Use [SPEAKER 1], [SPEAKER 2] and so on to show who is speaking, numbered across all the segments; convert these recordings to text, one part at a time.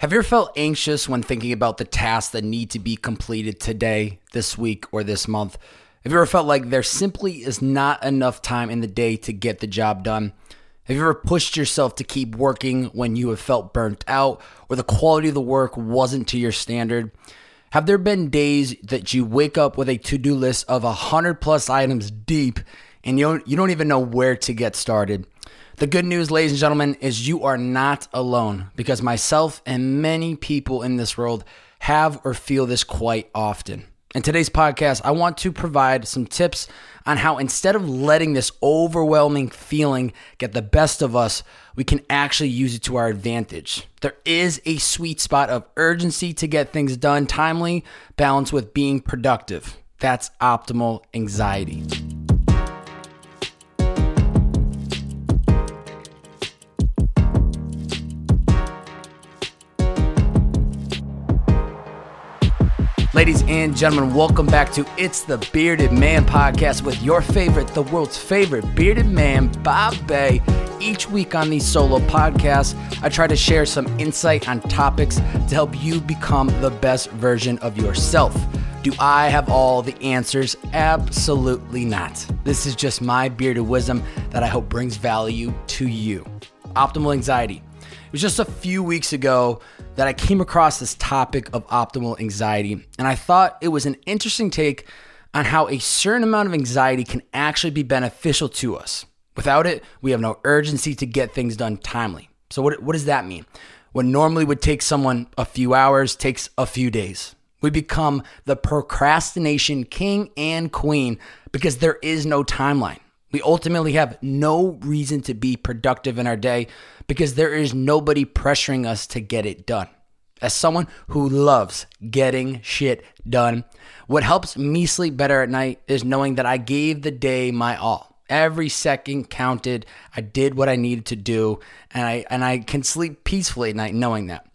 [SPEAKER 1] Have you ever felt anxious when thinking about the tasks that need to be completed today, this week, or this month? Have you ever felt like there simply is not enough time in the day to get the job done? Have you ever pushed yourself to keep working when you have felt burnt out or the quality of the work wasn't to your standard? Have there been days that you wake up with a to do list of 100 plus items deep and you don't, you don't even know where to get started? The good news, ladies and gentlemen, is you are not alone because myself and many people in this world have or feel this quite often. In today's podcast, I want to provide some tips on how instead of letting this overwhelming feeling get the best of us, we can actually use it to our advantage. There is a sweet spot of urgency to get things done timely, balanced with being productive. That's optimal anxiety. Ladies and gentlemen, welcome back to It's the Bearded Man podcast with your favorite, the world's favorite bearded man, Bob Bay. Each week on these solo podcasts, I try to share some insight on topics to help you become the best version of yourself. Do I have all the answers? Absolutely not. This is just my bearded wisdom that I hope brings value to you. Optimal anxiety. It was just a few weeks ago that I came across this topic of optimal anxiety, and I thought it was an interesting take on how a certain amount of anxiety can actually be beneficial to us. Without it, we have no urgency to get things done timely. So, what, what does that mean? What normally would take someone a few hours takes a few days. We become the procrastination king and queen because there is no timeline. We ultimately have no reason to be productive in our day because there is nobody pressuring us to get it done. As someone who loves getting shit done, what helps me sleep better at night is knowing that I gave the day my all. Every second counted. I did what I needed to do, and I and I can sleep peacefully at night knowing that.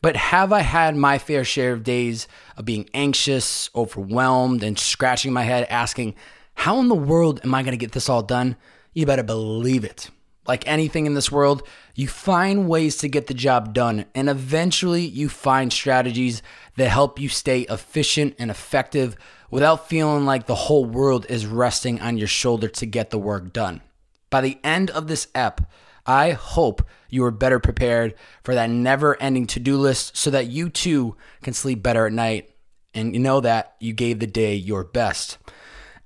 [SPEAKER 1] But have I had my fair share of days of being anxious, overwhelmed, and scratching my head asking, how in the world am I going to get this all done? You better believe it. Like anything in this world, you find ways to get the job done, and eventually you find strategies that help you stay efficient and effective without feeling like the whole world is resting on your shoulder to get the work done. By the end of this ep, I hope you are better prepared for that never ending to do list so that you too can sleep better at night and you know that you gave the day your best.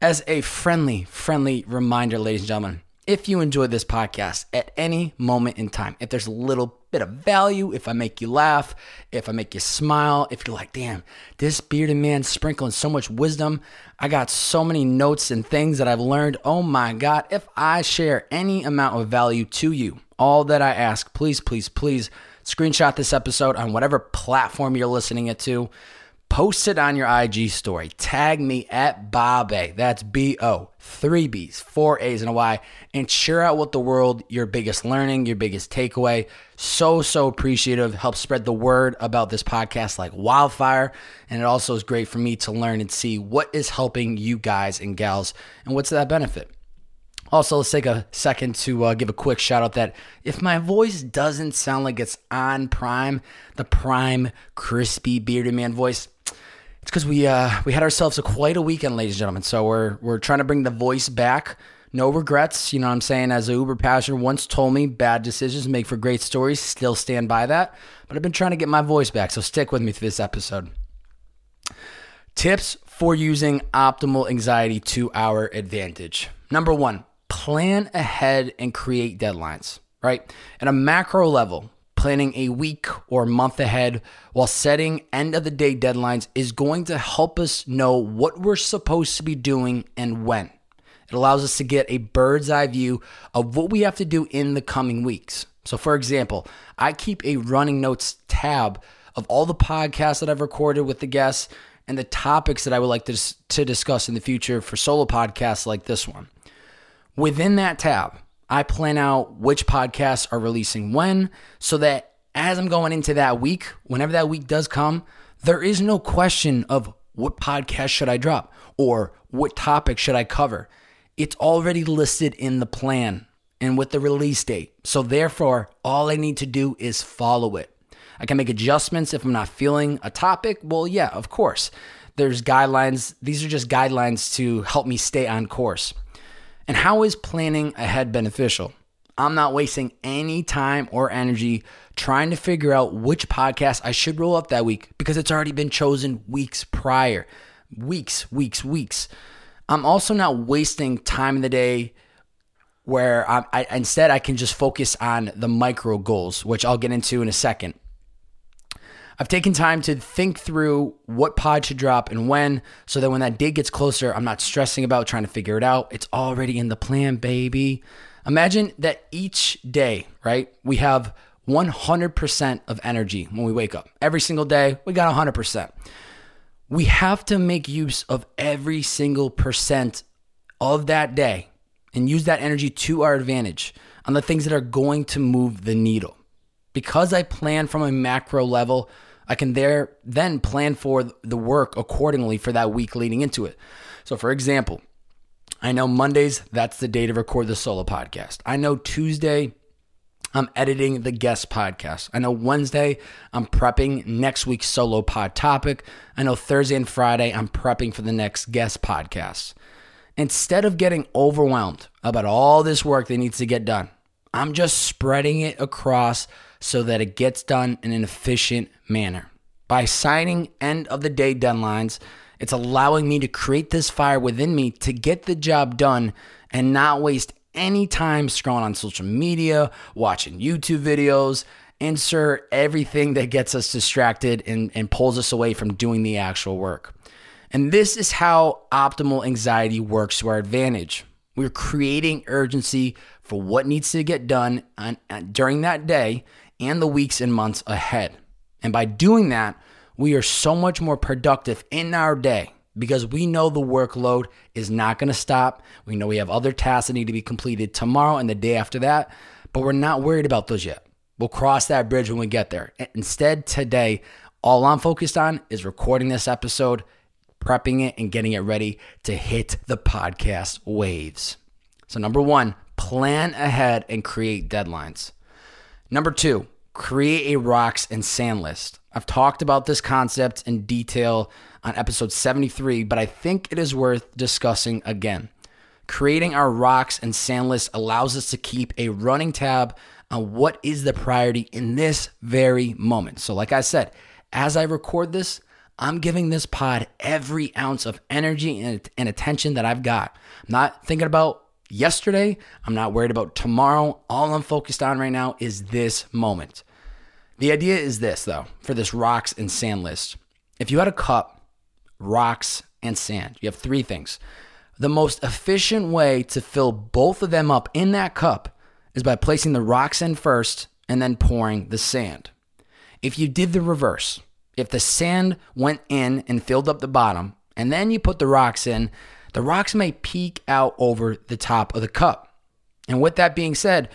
[SPEAKER 1] As a friendly, friendly reminder, ladies and gentlemen, if you enjoyed this podcast at any moment in time, if there's a little bit of value, if I make you laugh, if I make you smile, if you're like, damn, this bearded man sprinkling so much wisdom, I got so many notes and things that I've learned. Oh my God, if I share any amount of value to you, all that I ask, please, please, please screenshot this episode on whatever platform you're listening it to Post it on your IG story. Tag me at Bobe. That's B O, three B's, four A's, and a Y. And share out with the world your biggest learning, your biggest takeaway. So, so appreciative. Help spread the word about this podcast like wildfire. And it also is great for me to learn and see what is helping you guys and gals and what's that benefit. Also, let's take a second to uh, give a quick shout out that if my voice doesn't sound like it's on prime, the prime, crispy, bearded man voice, it's because we uh, we had ourselves a quite a weekend, ladies and gentlemen. So we're we're trying to bring the voice back. No regrets, you know what I'm saying? As a Uber passenger once told me, bad decisions make for great stories. Still stand by that. But I've been trying to get my voice back, so stick with me through this episode. Tips for using optimal anxiety to our advantage. Number one, plan ahead and create deadlines, right? At a macro level, planning a week or month ahead while setting end of the day deadlines is going to help us know what we're supposed to be doing and when. It allows us to get a bird's eye view of what we have to do in the coming weeks. So, for example, I keep a running notes tab of all the podcasts that I've recorded with the guests and the topics that I would like to, to discuss in the future for solo podcasts like this one. Within that tab, I plan out which podcasts are releasing when so that as I'm going into that week, whenever that week does come, there is no question of what podcast should I drop or what topic should I cover. It's already listed in the plan and with the release date. So therefore, all I need to do is follow it. I can make adjustments if I'm not feeling a topic. Well, yeah, of course. There's guidelines. These are just guidelines to help me stay on course. And how is planning ahead beneficial? I'm not wasting any time or energy trying to figure out which podcast I should roll up that week because it's already been chosen weeks prior. Weeks, weeks, weeks. I'm also not wasting time in the day where I, I, instead I can just focus on the micro goals, which I'll get into in a second. I've taken time to think through what pod should drop and when, so that when that date gets closer, I'm not stressing about trying to figure it out. It's already in the plan, baby. Imagine that each day, right, we have 100% of energy when we wake up. Every single day, we got 100%. We have to make use of every single percent of that day and use that energy to our advantage on the things that are going to move the needle. Because I plan from a macro level, I can there then plan for the work accordingly for that week leading into it. So for example, I know Mondays, that's the day to record the solo podcast. I know Tuesday, I'm editing the guest podcast. I know Wednesday, I'm prepping next week's solo pod topic. I know Thursday and Friday, I'm prepping for the next guest podcast. Instead of getting overwhelmed about all this work that needs to get done, I'm just spreading it across so that it gets done in an efficient manner. By signing end of the day deadlines, it's allowing me to create this fire within me to get the job done and not waste any time scrolling on social media, watching YouTube videos, insert everything that gets us distracted and, and pulls us away from doing the actual work. And this is how optimal anxiety works to our advantage. We're creating urgency for what needs to get done on, during that day and the weeks and months ahead. And by doing that, we are so much more productive in our day because we know the workload is not going to stop. We know we have other tasks that need to be completed tomorrow and the day after that, but we're not worried about those yet. We'll cross that bridge when we get there. Instead, today, all I'm focused on is recording this episode, prepping it, and getting it ready to hit the podcast waves. So, number one, plan ahead and create deadlines. Number two, create a rocks and sand list. I've talked about this concept in detail on episode 73, but I think it is worth discussing again. Creating our rocks and sand list allows us to keep a running tab on what is the priority in this very moment. So, like I said, as I record this, I'm giving this pod every ounce of energy and, and attention that I've got. I'm not thinking about yesterday. I'm not worried about tomorrow. All I'm focused on right now is this moment. The idea is this, though, for this rocks and sand list. If you had a cup, rocks, and sand, you have three things. The most efficient way to fill both of them up in that cup is by placing the rocks in first and then pouring the sand. If you did the reverse, if the sand went in and filled up the bottom, and then you put the rocks in, the rocks may peek out over the top of the cup. And with that being said,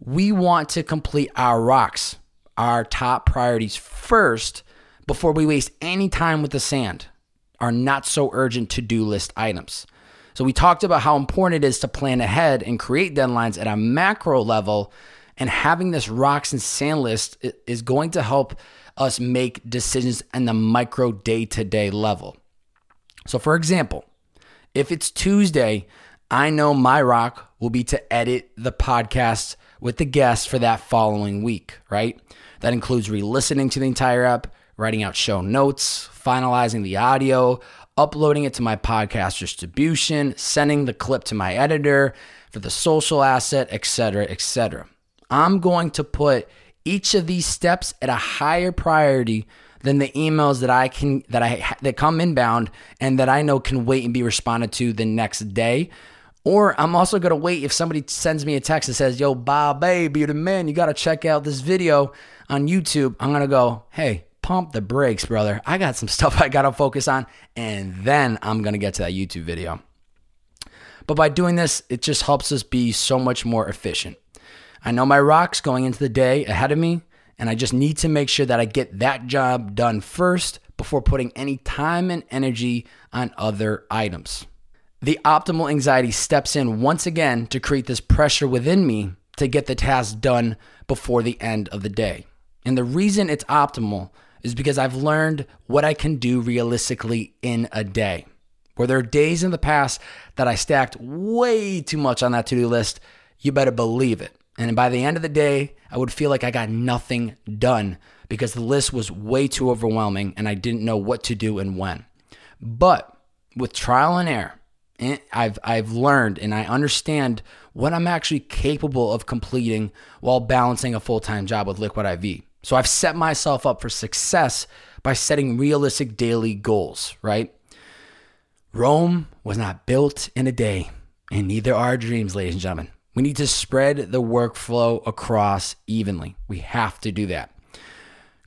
[SPEAKER 1] we want to complete our rocks, our top priorities first before we waste any time with the sand, our not so urgent to do list items. So, we talked about how important it is to plan ahead and create deadlines at a macro level. And having this rocks and sand list is going to help us make decisions in the micro day to day level. So, for example, if it's Tuesday, I know my rock will be to edit the podcast with the guests for that following week, right? That includes re listening to the entire app, writing out show notes, finalizing the audio, uploading it to my podcast distribution, sending the clip to my editor for the social asset, etc., etc. I'm going to put each of these steps at a higher priority than the emails that I can that I that come inbound and that I know can wait and be responded to the next day. Or I'm also gonna wait if somebody sends me a text that says, "Yo, Bob, baby, you're the man. You gotta check out this video on YouTube." I'm gonna go, "Hey, pump the brakes, brother. I got some stuff I gotta focus on, and then I'm gonna get to that YouTube video." But by doing this, it just helps us be so much more efficient. I know my rocks going into the day ahead of me, and I just need to make sure that I get that job done first before putting any time and energy on other items. The optimal anxiety steps in once again to create this pressure within me to get the task done before the end of the day. And the reason it's optimal is because I've learned what I can do realistically in a day. Where there are days in the past that I stacked way too much on that to do list, you better believe it. And by the end of the day, I would feel like I got nothing done because the list was way too overwhelming and I didn't know what to do and when. But with trial and error, eh, I've I've learned and I understand what I'm actually capable of completing while balancing a full-time job with Liquid IV. So I've set myself up for success by setting realistic daily goals, right? Rome was not built in a day, and neither are dreams, ladies and gentlemen. We need to spread the workflow across evenly. We have to do that.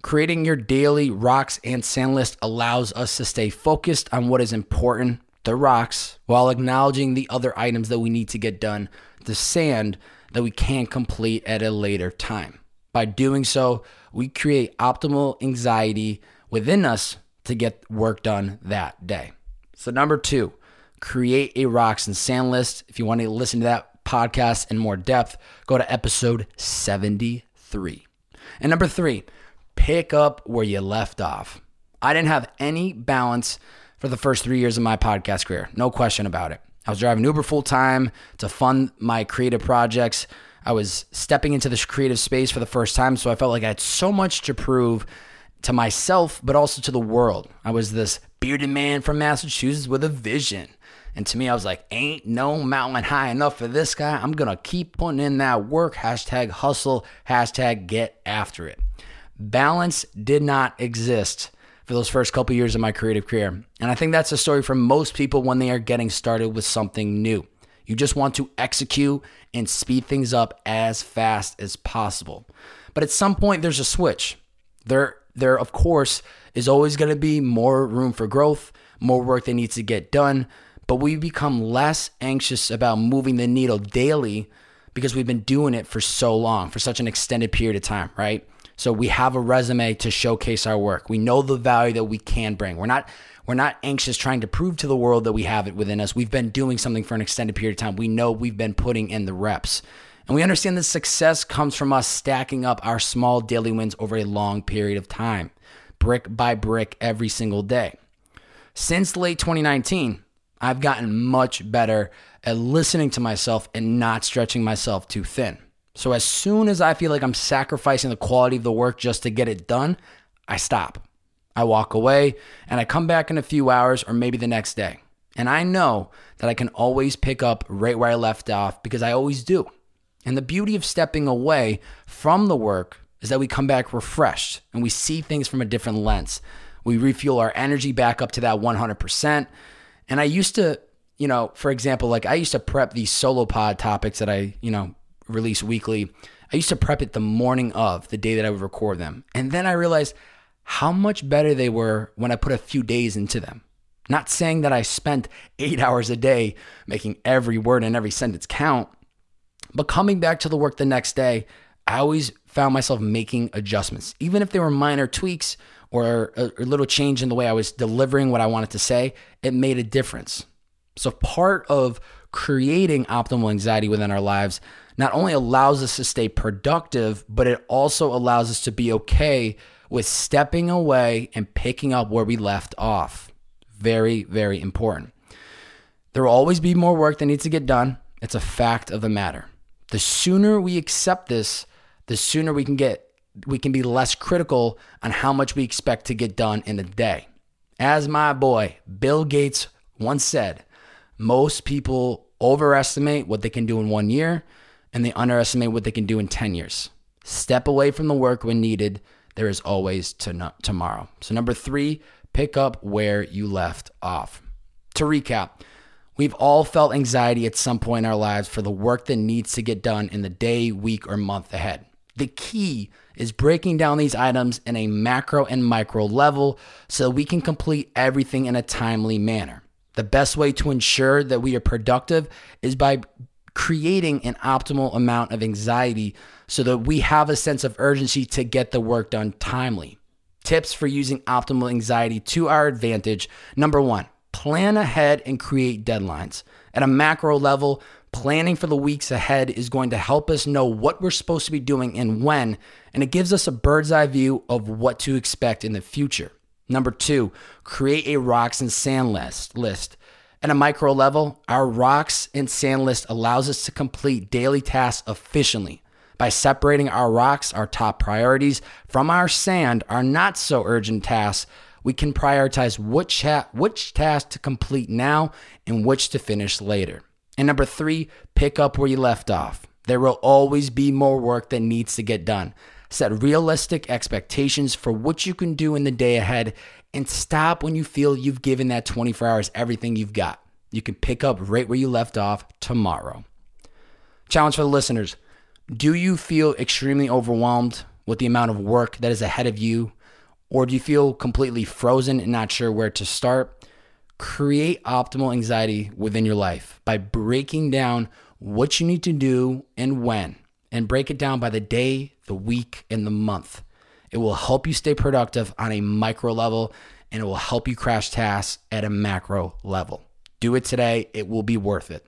[SPEAKER 1] Creating your daily rocks and sand list allows us to stay focused on what is important, the rocks, while acknowledging the other items that we need to get done, the sand that we can complete at a later time. By doing so, we create optimal anxiety within us to get work done that day. So, number two, create a rocks and sand list. If you want to listen to that podcast in more depth, go to episode 73. And number three, pick up where you left off. I didn't have any balance for the first three years of my podcast career, no question about it. I was driving Uber full time to fund my creative projects. I was stepping into this creative space for the first time, so I felt like I had so much to prove to myself, but also to the world. I was this bearded man from Massachusetts with a vision. And to me, I was like, ain't no mountain high enough for this guy. I'm going to keep putting in that work. Hashtag hustle, hashtag get after it. Balance did not exist for those first couple years of my creative career. And I think that's a story for most people when they are getting started with something new. You just want to execute and speed things up as fast as possible. But at some point, there's a switch. There, there of course, is always going to be more room for growth, more work that needs to get done. But we become less anxious about moving the needle daily because we've been doing it for so long, for such an extended period of time, right? So we have a resume to showcase our work. We know the value that we can bring. We're not we're not anxious trying to prove to the world that we have it within us. We've been doing something for an extended period of time. We know we've been putting in the reps. And we understand that success comes from us stacking up our small daily wins over a long period of time, brick by brick every single day. Since late 2019, I've gotten much better at listening to myself and not stretching myself too thin. So as soon as I feel like I'm sacrificing the quality of the work just to get it done, I stop. I walk away and I come back in a few hours or maybe the next day. And I know that I can always pick up right where I left off because I always do. And the beauty of stepping away from the work is that we come back refreshed and we see things from a different lens. We refuel our energy back up to that 100%. And I used to, you know, for example, like I used to prep these solo pod topics that I, you know, release weekly. I used to prep it the morning of the day that I would record them. And then I realized how much better they were when I put a few days into them. Not saying that I spent eight hours a day making every word and every sentence count, but coming back to the work the next day, I always found myself making adjustments, even if they were minor tweaks or a, a little change in the way I was delivering what I wanted to say, it made a difference. So, part of creating optimal anxiety within our lives not only allows us to stay productive, but it also allows us to be okay with stepping away and picking up where we left off. Very, very important. There will always be more work that needs to get done. It's a fact of the matter. The sooner we accept this, the sooner we can get we can be less critical on how much we expect to get done in a day. As my boy Bill Gates once said, most people overestimate what they can do in 1 year and they underestimate what they can do in 10 years. Step away from the work when needed there is always to tomorrow. So, number three, pick up where you left off. To recap, we've all felt anxiety at some point in our lives for the work that needs to get done in the day, week, or month ahead. The key is breaking down these items in a macro and micro level so we can complete everything in a timely manner. The best way to ensure that we are productive is by creating an optimal amount of anxiety so that we have a sense of urgency to get the work done timely. Tips for using optimal anxiety to our advantage. Number one, plan ahead and create deadlines. At a macro level, Planning for the weeks ahead is going to help us know what we're supposed to be doing and when, and it gives us a bird's eye view of what to expect in the future. Number two, create a rocks and sand list. list. At a micro level, our rocks and sand list allows us to complete daily tasks efficiently. By separating our rocks, our top priorities, from our sand, our not so urgent tasks, we can prioritize which, ha- which task to complete now and which to finish later. And number three, pick up where you left off. There will always be more work that needs to get done. Set realistic expectations for what you can do in the day ahead and stop when you feel you've given that 24 hours everything you've got. You can pick up right where you left off tomorrow. Challenge for the listeners Do you feel extremely overwhelmed with the amount of work that is ahead of you? Or do you feel completely frozen and not sure where to start? Create optimal anxiety within your life by breaking down what you need to do and when, and break it down by the day, the week, and the month. It will help you stay productive on a micro level and it will help you crash tasks at a macro level. Do it today, it will be worth it.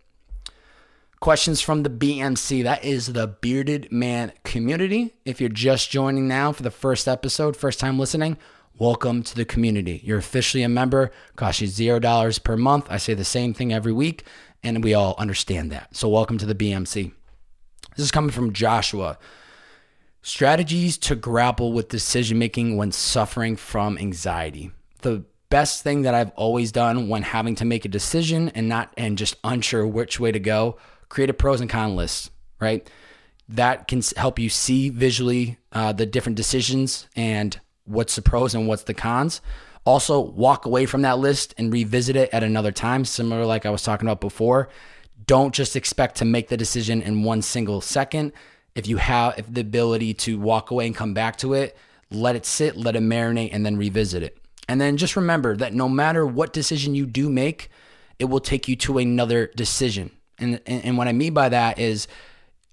[SPEAKER 1] Questions from the BMC. That is the Bearded Man community. If you're just joining now for the first episode, first time listening, Welcome to the community. You're officially a member, costs you zero dollars per month. I say the same thing every week, and we all understand that. So, welcome to the BMC. This is coming from Joshua. Strategies to grapple with decision making when suffering from anxiety. The best thing that I've always done when having to make a decision and not and just unsure which way to go, create a pros and cons list, right? That can help you see visually uh, the different decisions and what's the pros and what's the cons. Also, walk away from that list and revisit it at another time, similar like I was talking about before. Don't just expect to make the decision in one single second. If you have if the ability to walk away and come back to it, let it sit, let it marinate, and then revisit it. And then just remember that no matter what decision you do make, it will take you to another decision. And, and, and what I mean by that is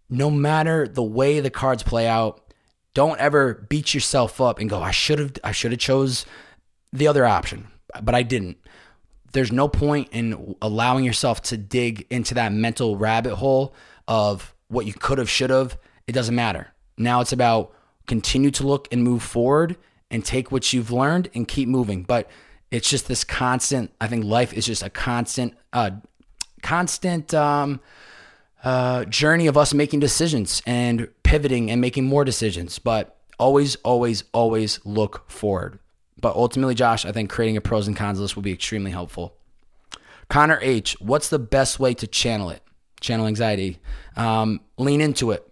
[SPEAKER 1] no matter the way the cards play out, don't ever beat yourself up and go, I should have I should have chose the other option, but I didn't. There's no point in allowing yourself to dig into that mental rabbit hole of what you could have, should have. It doesn't matter. Now it's about continue to look and move forward and take what you've learned and keep moving. But it's just this constant. I think life is just a constant, uh, constant um, uh, journey of us making decisions and pivoting and making more decisions. But always, always, always look forward. But ultimately, Josh, I think creating a pros and cons list will be extremely helpful. Connor H, what's the best way to channel it? Channel anxiety. Um, lean into it.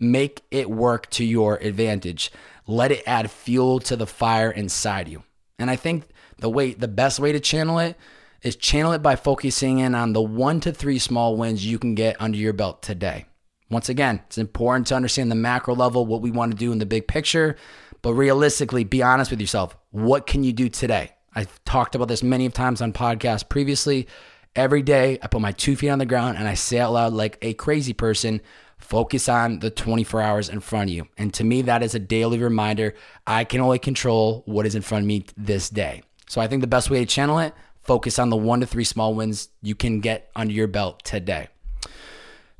[SPEAKER 1] Make it work to your advantage. Let it add fuel to the fire inside you. And I think the way the best way to channel it is channel it by focusing in on the one to three small wins you can get under your belt today. Once again, it's important to understand the macro level, what we want to do in the big picture, but realistically, be honest with yourself. What can you do today? I've talked about this many times on podcasts previously. Every day, I put my two feet on the ground and I say out loud, like a crazy person, focus on the 24 hours in front of you. And to me, that is a daily reminder. I can only control what is in front of me this day. So I think the best way to channel it, Focus on the one to three small wins you can get under your belt today.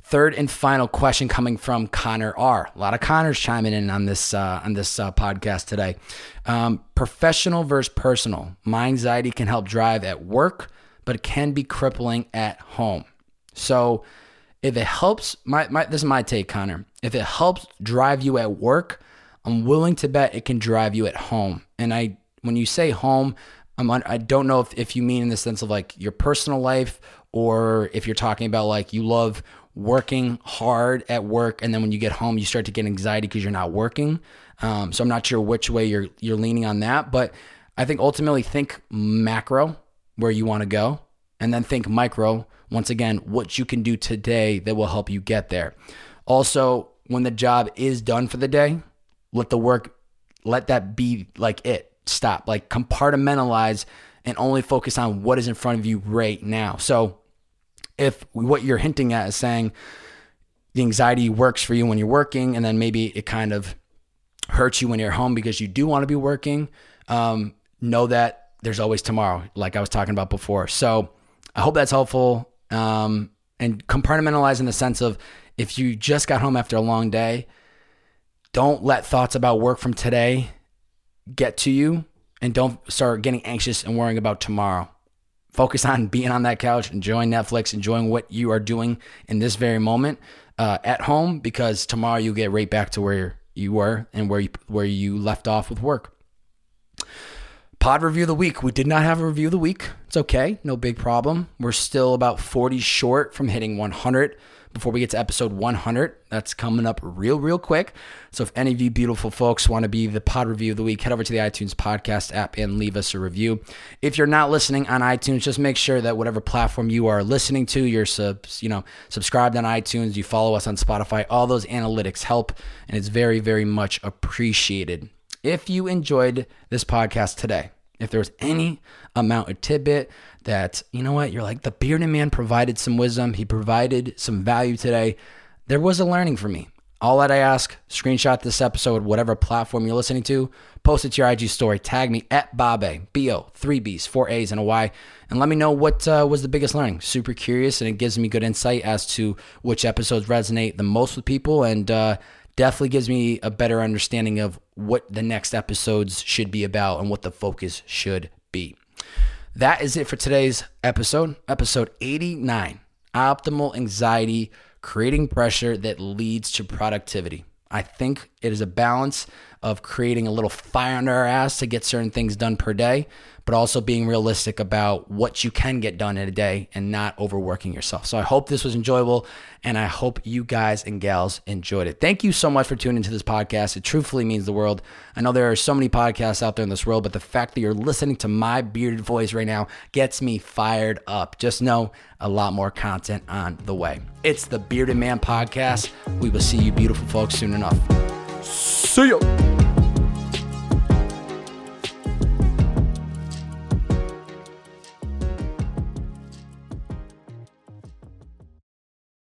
[SPEAKER 1] Third and final question coming from Connor R. A lot of Connors chiming in on this uh, on this uh, podcast today. Um, professional versus personal. My anxiety can help drive at work, but it can be crippling at home. So, if it helps, my, my this is my take, Connor. If it helps drive you at work, I'm willing to bet it can drive you at home. And I, when you say home, I'm on, I don't know if, if you mean in the sense of like your personal life or if you're talking about like you love working hard at work and then when you get home you start to get anxiety because you're not working. Um, so I'm not sure which way you're you're leaning on that, but I think ultimately think macro where you want to go and then think micro once again what you can do today that will help you get there. Also, when the job is done for the day, let the work let that be like it stop, like compartmentalize and only focus on what is in front of you right now. So, if what you're hinting at is saying the anxiety works for you when you're working, and then maybe it kind of hurts you when you're home because you do want to be working, um, know that there's always tomorrow, like I was talking about before. So, I hope that's helpful. Um, and compartmentalize in the sense of if you just got home after a long day, don't let thoughts about work from today get to you and don't start getting anxious and worrying about tomorrow. Focus on being on that couch, enjoying Netflix, enjoying what you are doing in this very moment uh, at home because tomorrow you'll get right back to where you were and where you, where you left off with work. Pod review of the week. We did not have a review of the week. It's okay, no big problem. We're still about 40 short from hitting 100 before we get to episode 100. That's coming up real, real quick. So if any of you beautiful folks want to be the pod review of the week, head over to the iTunes podcast app and leave us a review. If you're not listening on iTunes, just make sure that whatever platform you are listening to, you're subs, you know, subscribed on iTunes, you follow us on Spotify. All those analytics help, and it's very, very much appreciated. If you enjoyed this podcast today, if there was any amount of tidbit that, you know what, you're like, the bearded man provided some wisdom, he provided some value today, there was a learning for me. All that I ask, screenshot this episode, whatever platform you're listening to, post it to your IG story, tag me at Babe, B O, three B's, four A's, and a Y, and let me know what uh, was the biggest learning. Super curious, and it gives me good insight as to which episodes resonate the most with people, and uh, definitely gives me a better understanding of what the next episodes should be about and what the focus should be. That is it for today's episode, episode 89 Optimal Anxiety Creating Pressure That Leads to Productivity. I think it is a balance of creating a little fire under our ass to get certain things done per day, but also being realistic about what you can get done in a day and not overworking yourself. So I hope this was enjoyable and I hope you guys and gals enjoyed it. Thank you so much for tuning into this podcast. It truthfully means the world. I know there are so many podcasts out there in this world, but the fact that you're listening to my bearded voice right now gets me fired up. Just know a lot more content on the way. It's the Bearded Man Podcast. We will see you beautiful folks soon enough. See ya.